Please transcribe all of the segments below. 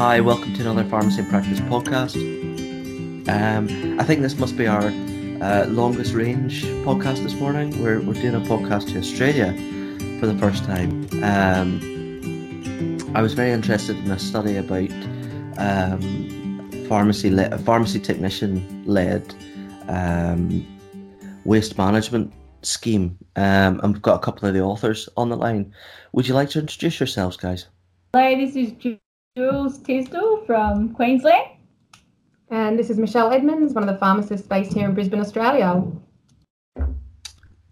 Hi, welcome to another Pharmacy Practice podcast. Um, I think this must be our uh, longest range podcast this morning. We're, we're doing a podcast to Australia for the first time. Um, I was very interested in a study about um, pharmacy le- pharmacy technician led um, waste management scheme. Um, and we've got a couple of the authors on the line. Would you like to introduce yourselves, guys? Hello, this is Jules Tisdall from Queensland. And this is Michelle Edmonds, one of the pharmacists based here in Brisbane, Australia.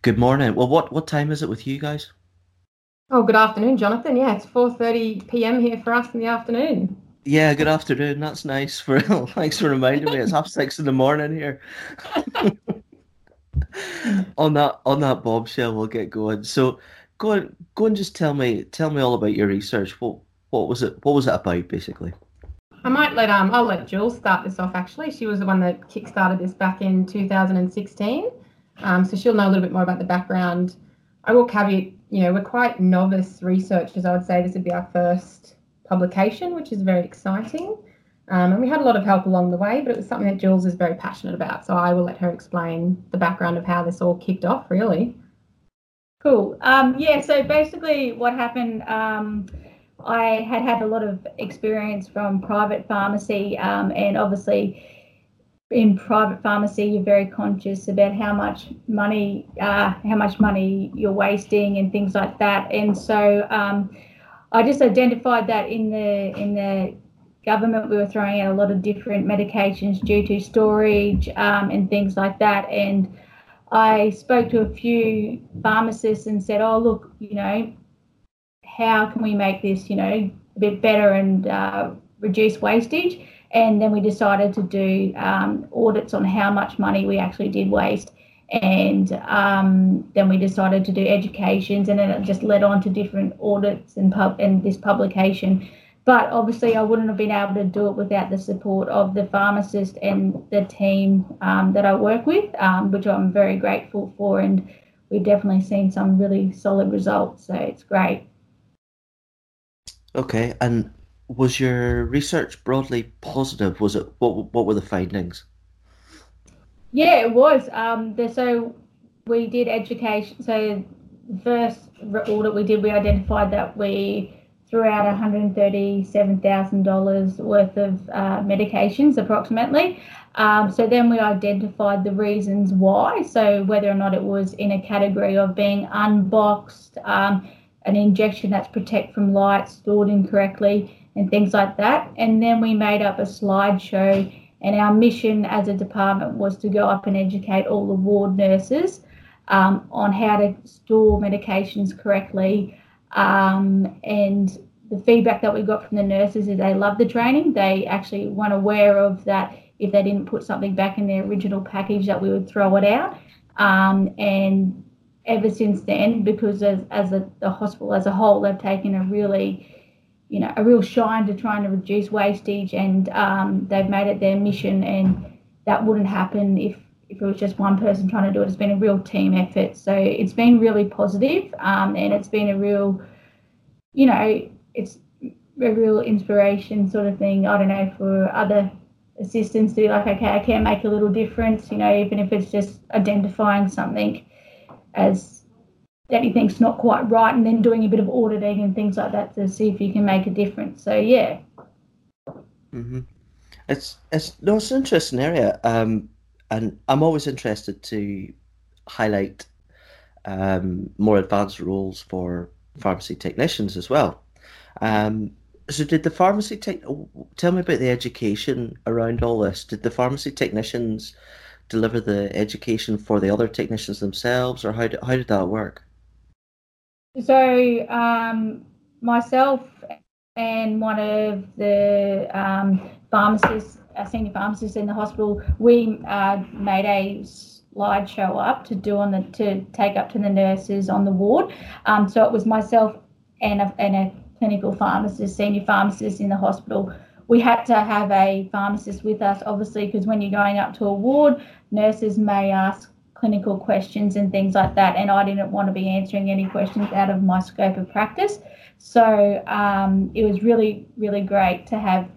Good morning. Well, what, what time is it with you guys? Oh, good afternoon, Jonathan. Yeah, it's 4.30 p.m. here for us in the afternoon. Yeah, good afternoon. That's nice. For thanks for reminding me. It's half six in the morning here. on that on that bombshell, we'll get going. So, go and go and just tell me tell me all about your research. What what was it? What was it about, basically? I might let um I'll let Jules start this off. Actually, she was the one that kickstarted this back in 2016. Um, so she'll know a little bit more about the background. I will caveat, you know, we're quite novice researchers. I would say this would be our first publication, which is very exciting. Um, and we had a lot of help along the way, but it was something that Jules is very passionate about. So I will let her explain the background of how this all kicked off, really. Cool. Um, yeah, so basically what happened, um, I had had a lot of experience from private pharmacy, um, and obviously in private pharmacy, you're very conscious about how much money, uh, how much money you're wasting, and things like that. And so um, I just identified that in the in the government we were throwing out a lot of different medications due to storage um, and things like that. And I spoke to a few pharmacists and said, "Oh, look, you know, how can we make this, you know, a bit better and uh, reduce wastage?" And then we decided to do um, audits on how much money we actually did waste. And um, then we decided to do educations, and then it just led on to different audits and pub and this publication. But obviously, I wouldn't have been able to do it without the support of the pharmacist and the team um, that I work with, um, which I'm very grateful for. And we've definitely seen some really solid results. So it's great. Okay, and was your research broadly positive? Was it what? What were the findings? Yeah, it was. Um, the, so we did education. So first audit we did, we identified that we threw out $137,000 worth of uh, medications approximately. Um, so then we identified the reasons why. So whether or not it was in a category of being unboxed, um, an injection that's protect from light, stored incorrectly, and things like that. And then we made up a slideshow. And our mission as a department was to go up and educate all the ward nurses um, on how to store medications correctly, um, and the feedback that we got from the nurses is they love the training. They actually weren't aware of that if they didn't put something back in their original package that we would throw it out. Um, and ever since then, because as, as a, the hospital as a whole, they've taken a really, you know, a real shine to trying to reduce wastage, and um, they've made it their mission. And that wouldn't happen if if it was just one person trying to do it. It's been a real team effort. So it's been really positive, um, and it's been a real, you know, it's a real inspiration sort of thing. I don't know for other assistants to be like, okay, I can make a little difference. You know, even if it's just identifying something as that you think's not quite right, and then doing a bit of auditing and things like that to see if you can make a difference. So yeah. Mm-hmm. It's it's no, it's an interesting area. Um, and I'm always interested to highlight um, more advanced roles for pharmacy technicians as well. Um, so, did the pharmacy tech? Tell me about the education around all this. Did the pharmacy technicians deliver the education for the other technicians themselves, or how did, how did that work? So, um, myself and one of the um, pharmacists a senior pharmacist in the hospital, we uh, made a slideshow up to do on the to take up to the nurses on the ward. Um, so it was myself and a, and a clinical pharmacist, senior pharmacist in the hospital. We had to have a pharmacist with us, obviously, because when you're going up to a ward, nurses may ask clinical questions and things like that, and I didn't want to be answering any questions out of my scope of practice. So um, it was really, really great to have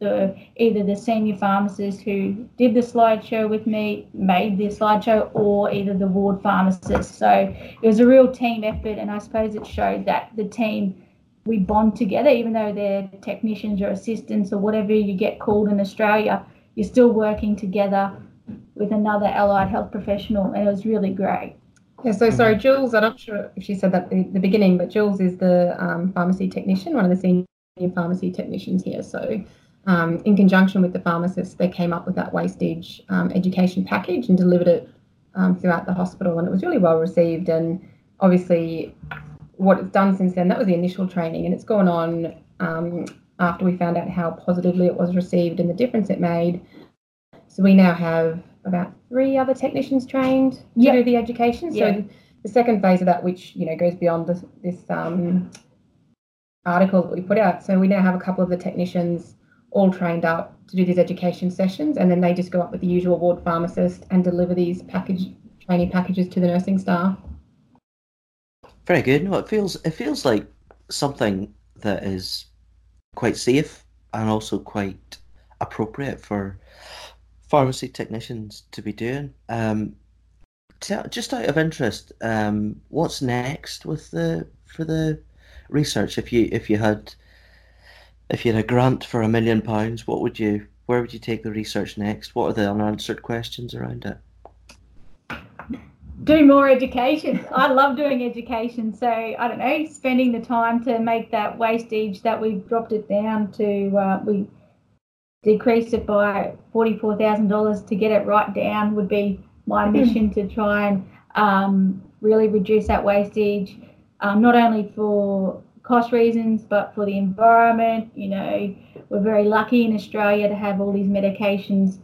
the either the senior pharmacist who did the slideshow with me made the slideshow or either the ward pharmacist so it was a real team effort and i suppose it showed that the team we bond together even though they're technicians or assistants or whatever you get called in australia you're still working together with another allied health professional and it was really great yeah, so sorry, Jules, I'm not sure if she said that at the beginning, but Jules is the um, pharmacy technician, one of the senior pharmacy technicians here. So um, in conjunction with the pharmacists, they came up with that wastage um, education package and delivered it um, throughout the hospital, and it was really well received. And obviously, what it's done since then, that was the initial training, and it's gone on um, after we found out how positively it was received and the difference it made. So we now have about three other technicians trained to yep. do the education. So yeah. the second phase of that, which you know goes beyond this, this um, article that we put out. So we now have a couple of the technicians all trained up to do these education sessions, and then they just go up with the usual ward pharmacist and deliver these package training packages to the nursing staff. Very good. No, it feels it feels like something that is quite safe and also quite appropriate for pharmacy technicians to be doing. Um, just out of interest, um, what's next with the for the research? If you if you had if you had a grant for a million pounds, what would you where would you take the research next? What are the unanswered questions around it? Do more education. I love doing education. So I don't know, spending the time to make that wastage that we dropped it down to uh, we decreased it by forty-four thousand dollars to get it right down would be my hmm. mission to try and um, really reduce that wastage, um, not only for cost reasons, but for the environment. You know, we're very lucky in Australia to have all these medications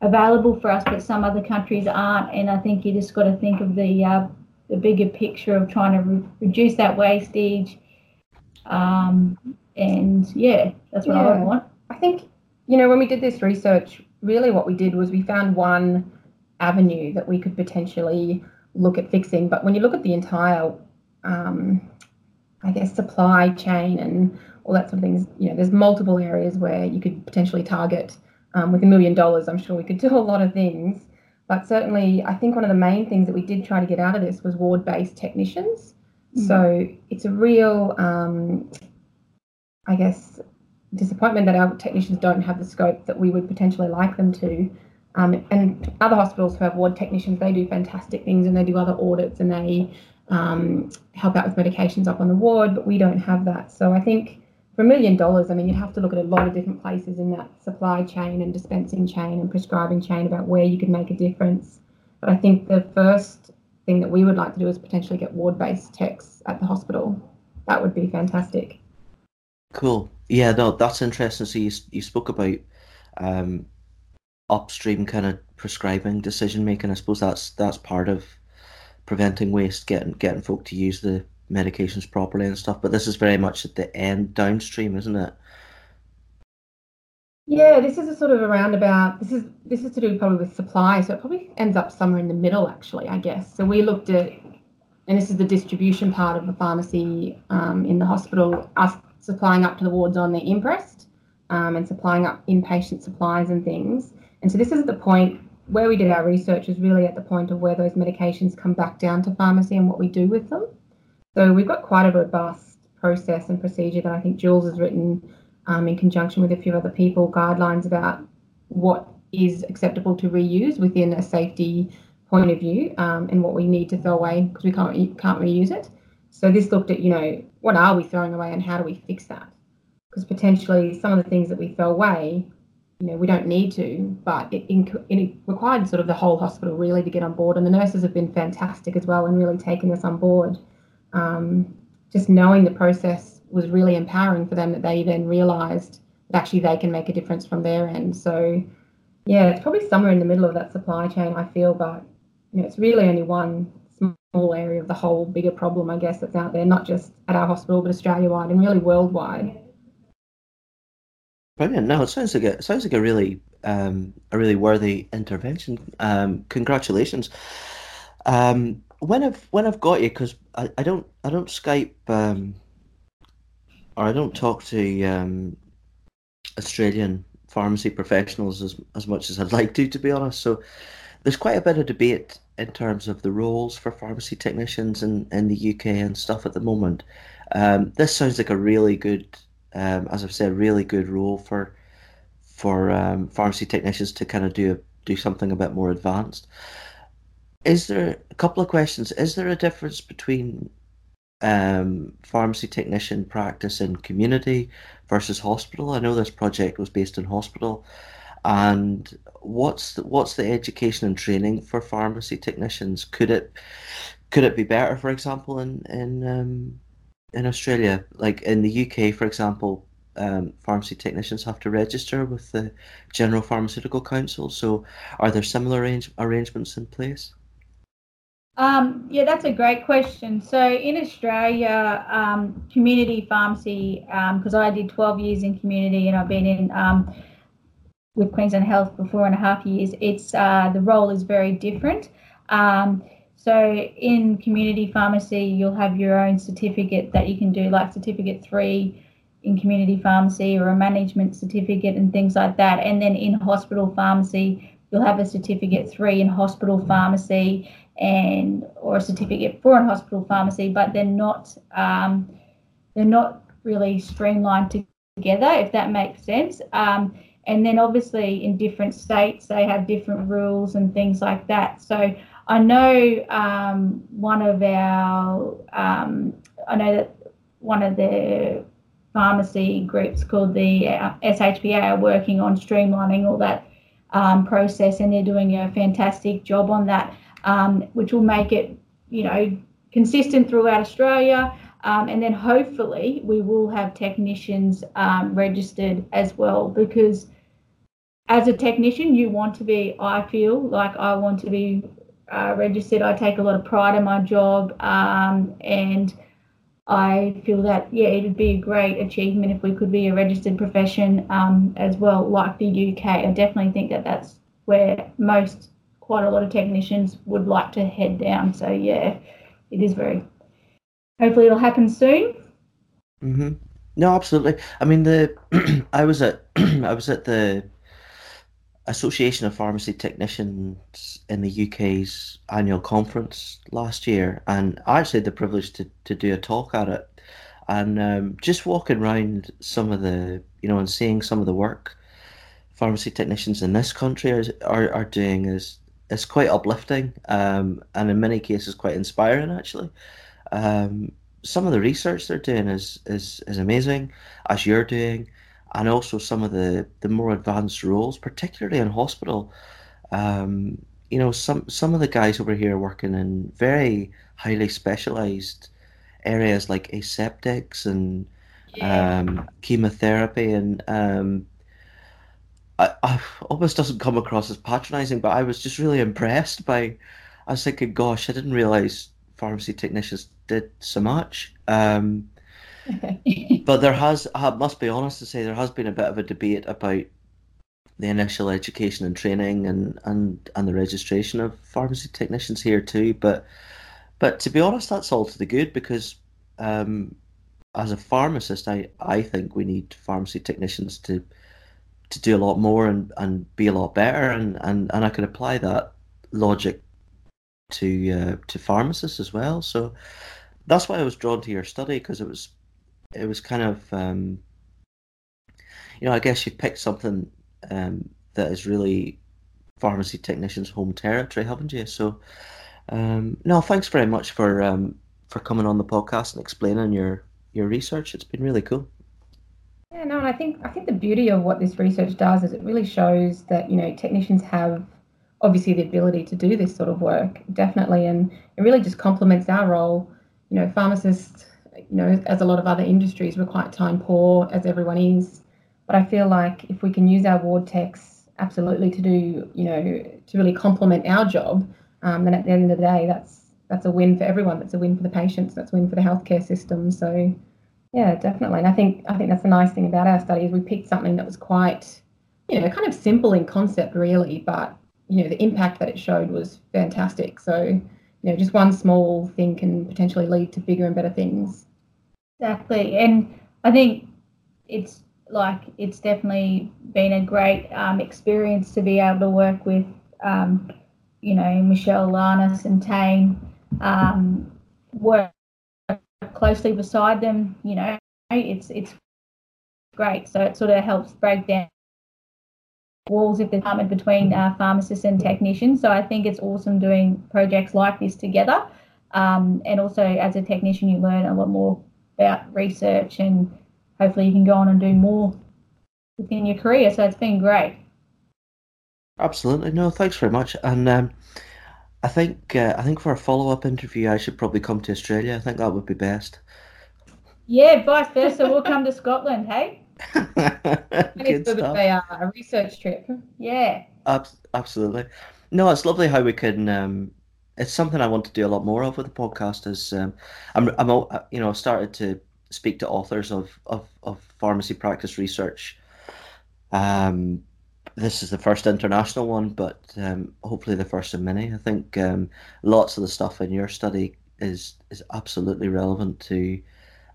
available for us, but some other countries aren't. And I think you just got to think of the uh, the bigger picture of trying to re- reduce that wastage. Um, and yeah, that's what yeah. I want. I think you know when we did this research, really what we did was we found one avenue that we could potentially look at fixing. But when you look at the entire um, I guess, supply chain and all that sort of things. You know, there's multiple areas where you could potentially target. Um, with a million dollars, I'm sure we could do a lot of things. But certainly, I think one of the main things that we did try to get out of this was ward based technicians. Mm-hmm. So it's a real, um, I guess, disappointment that our technicians don't have the scope that we would potentially like them to. Um, and other hospitals who have ward technicians, they do fantastic things and they do other audits and they um, help out with medications up on the ward, but we don't have that. So I think for a million dollars, I mean, you'd have to look at a lot of different places in that supply chain and dispensing chain and prescribing chain about where you could make a difference. But I think the first thing that we would like to do is potentially get ward based techs at the hospital. That would be fantastic. Cool. Yeah, no, that's interesting. So you, you spoke about um, upstream kind of prescribing decision making. I suppose that's that's part of preventing waste, getting getting folk to use the medications properly and stuff. But this is very much at the end downstream, isn't it? Yeah, this is a sort of a roundabout. This is this is to do probably with supply, so it probably ends up somewhere in the middle, actually, I guess. So we looked at, and this is the distribution part of the pharmacy um, in the hospital, us supplying up to the wards on the imprest, um, and supplying up inpatient supplies and things. And so this is the point where we did our research is really at the point of where those medications come back down to pharmacy and what we do with them. So we've got quite a robust process and procedure that I think Jules has written um, in conjunction with a few other people, guidelines about what is acceptable to reuse within a safety point of view um, and what we need to throw away because we can't can't reuse it. So this looked at you know what are we throwing away and how do we fix that? Because potentially some of the things that we throw away you know, we don't need to, but it, it, required sort of the whole hospital really to get on board. And the nurses have been fantastic as well and really taking us on board. Um, just knowing the process was really empowering for them that they then realised that actually they can make a difference from their end. So, yeah, it's probably somewhere in the middle of that supply chain, I feel, but you know, it's really only one small area of the whole bigger problem, I guess, that's out there, not just at our hospital, but Australia wide and really worldwide. Brilliant. No, it sounds like a sounds like a really um, a really worthy intervention. Um, congratulations. Um, when I've when I've got you, because I, I don't I don't Skype um, or I don't talk to um, Australian pharmacy professionals as, as much as I'd like to, to be honest. So there's quite a bit of debate in terms of the roles for pharmacy technicians in, in the UK and stuff at the moment. Um, this sounds like a really good, um, as I've said, really good role for for um, pharmacy technicians to kind of do do something a bit more advanced. Is there a couple of questions? Is there a difference between um, pharmacy technician practice in community versus hospital? I know this project was based in hospital, and what's the, what's the education and training for pharmacy technicians? Could it could it be better, for example, in in um, in Australia, like in the UK, for example? Um, pharmacy technicians have to register with the General Pharmaceutical Council. So, are there similar arrange- arrangements in place? Um, yeah, that's a great question. So in Australia, um, community pharmacy, because um, I did 12 years in community and I've been in um, with Queensland Health for four and a half years, it's uh, the role is very different. Um, so in community pharmacy, you'll have your own certificate that you can do, like certificate three in community pharmacy or a management certificate and things like that. And then in hospital pharmacy, you'll have a certificate three in hospital pharmacy and or a certificate for a hospital pharmacy, but they're not um, they're not really streamlined together, if that makes sense. Um, and then obviously in different states they have different rules and things like that. So I know um, one of our um, I know that one of the pharmacy groups called the uh, SHPA are working on streamlining all that um, process, and they're doing a fantastic job on that um, which will make it, you know, consistent throughout Australia. Um, and then hopefully we will have technicians um, registered as well because as a technician, you want to be, I feel like I want to be uh, registered. I take a lot of pride in my job um, and I feel that, yeah, it would be a great achievement if we could be a registered profession um, as well, like the UK. I definitely think that that's where most quite a lot of technicians would like to head down. So yeah, it is very. Hopefully, it'll happen soon. hmm No, absolutely. I mean, the I was at I was at the Association of Pharmacy Technicians in the UK's annual conference last year, and I actually had the privilege to, to do a talk at it. And um, just walking around some of the, you know, and seeing some of the work pharmacy technicians in this country are, are, are doing is it's quite uplifting um, and in many cases quite inspiring actually. Um, some of the research they're doing is, is is amazing, as you're doing, and also some of the, the more advanced roles, particularly in hospital. Um, you know, some some of the guys over here working in very highly specialized areas like aseptics and yeah. um, chemotherapy and um, Almost doesn't come across as patronizing, but I was just really impressed by. I was thinking, gosh, I didn't realize pharmacy technicians did so much. Um, but there has, I must be honest to say, there has been a bit of a debate about the initial education and training and, and, and the registration of pharmacy technicians here too. But but to be honest, that's all to the good because um, as a pharmacist, I, I think we need pharmacy technicians to to do a lot more and, and be a lot better and, and, and I can apply that logic to uh, to pharmacists as well. So that's why I was drawn to your study because it was it was kind of um, you know I guess you picked something um, that is really pharmacy technicians' home territory, haven't you? So um, no, thanks very much for um, for coming on the podcast and explaining your your research. It's been really cool. Yeah, no, and I think I think the beauty of what this research does is it really shows that you know technicians have obviously the ability to do this sort of work definitely, and it really just complements our role. You know, pharmacists, you know, as a lot of other industries, we're quite time poor, as everyone is. But I feel like if we can use our ward techs absolutely to do, you know, to really complement our job, um, then at the end of the day, that's that's a win for everyone. That's a win for the patients. That's a win for the healthcare system. So yeah, definitely. And I think I think that's the nice thing about our study is we picked something that was quite, you know, kind of simple in concept really, but you know, the impact that it showed was fantastic. So, you know, just one small thing can potentially lead to bigger and better things. Exactly. And I think it's like it's definitely been a great um, experience to be able to work with, um, you know, Michelle Lannis and Tane, um, work closely beside them. You know, it's it's great. So it sort of helps break down walls if there's harmony between uh, pharmacists and technicians. So I think it's awesome doing projects like this together. Um, and also, as a technician, you learn a lot more about research and hopefully you can go on and do more within your career. So it's been great. Absolutely. No, thanks very much. And um, I think uh, I think for a follow up interview, I should probably come to Australia. I think that would be best. Yeah, vice versa. we'll come to Scotland. Hey. Good stuff. A, uh, a research trip. Yeah. Ab- absolutely. No, it's lovely how we can. Um, it's something I want to do a lot more of with the podcast. Is um, I'm, I'm, you know, I've started to speak to authors of of, of pharmacy practice research. Um, this is the first international one, but um, hopefully the first of many. I think um, lots of the stuff in your study is is absolutely relevant to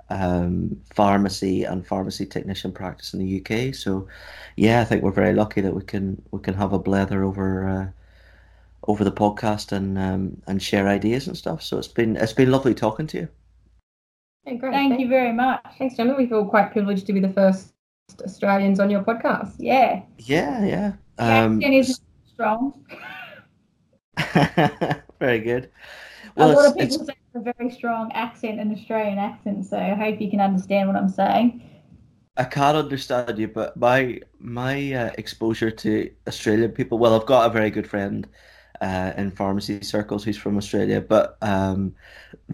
um, pharmacy and pharmacy technician practice in the UK. So, yeah, I think we're very lucky that we can we can have a blether over uh, over the podcast and um, and share ideas and stuff. So it's been it's been lovely talking to you. Hey, great. Thank Thanks. you very much. Thanks, Gemma. We feel quite privileged to be the first Australians on your podcast. Yeah. Yeah, yeah. Um, is strong. very good. Well, a lot of people say it's a very strong accent, an Australian accent. So I hope you can understand what I'm saying. I can't understand you, but my my uh, exposure to Australian people. Well, I've got a very good friend uh, in pharmacy circles who's from Australia, but um,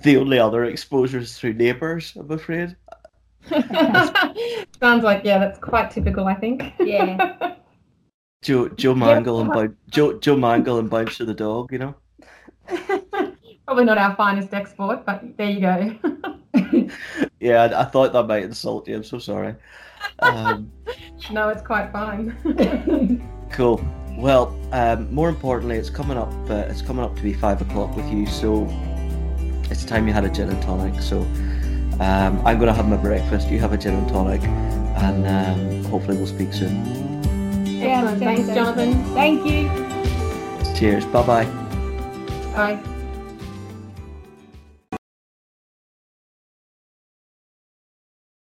the only other exposure is through neighbours. I'm afraid. Sounds like yeah, that's quite typical. I think. Yeah. Joe Joe Mangel and Bounce, Joe Joe Mangel and Bounce to the dog, you know. Probably not our finest export, but there you go. yeah, I, I, thought that might insult you. I'm so sorry. Um, no, it's quite fine. cool. Well, um, more importantly, it's coming up. Uh, it's coming up to be five o'clock with you, so it's time you had a gin and tonic. So um, I'm going to have my breakfast. You have a gin and tonic, and um, hopefully we'll speak soon. Yeah, thanks, Jonathan. Thank you. Cheers. Bye-bye. Bye.